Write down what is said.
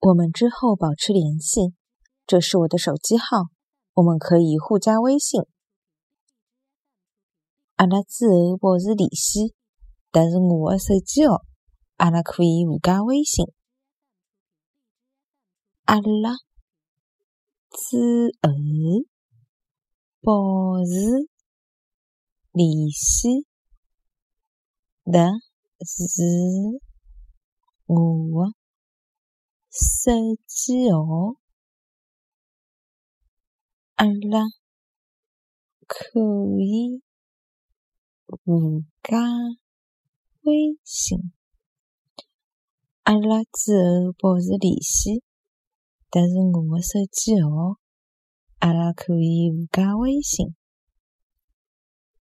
我们之后保持联系，这是我的手机号，我们可以互加微信。阿拉之后保持联系，但是我的手机号，阿拉可以互加微信。阿拉之后保持联系，但是手机号，阿拉可以互加微信。阿拉之后保持联系，但是我的手机号，阿拉可以互加微信。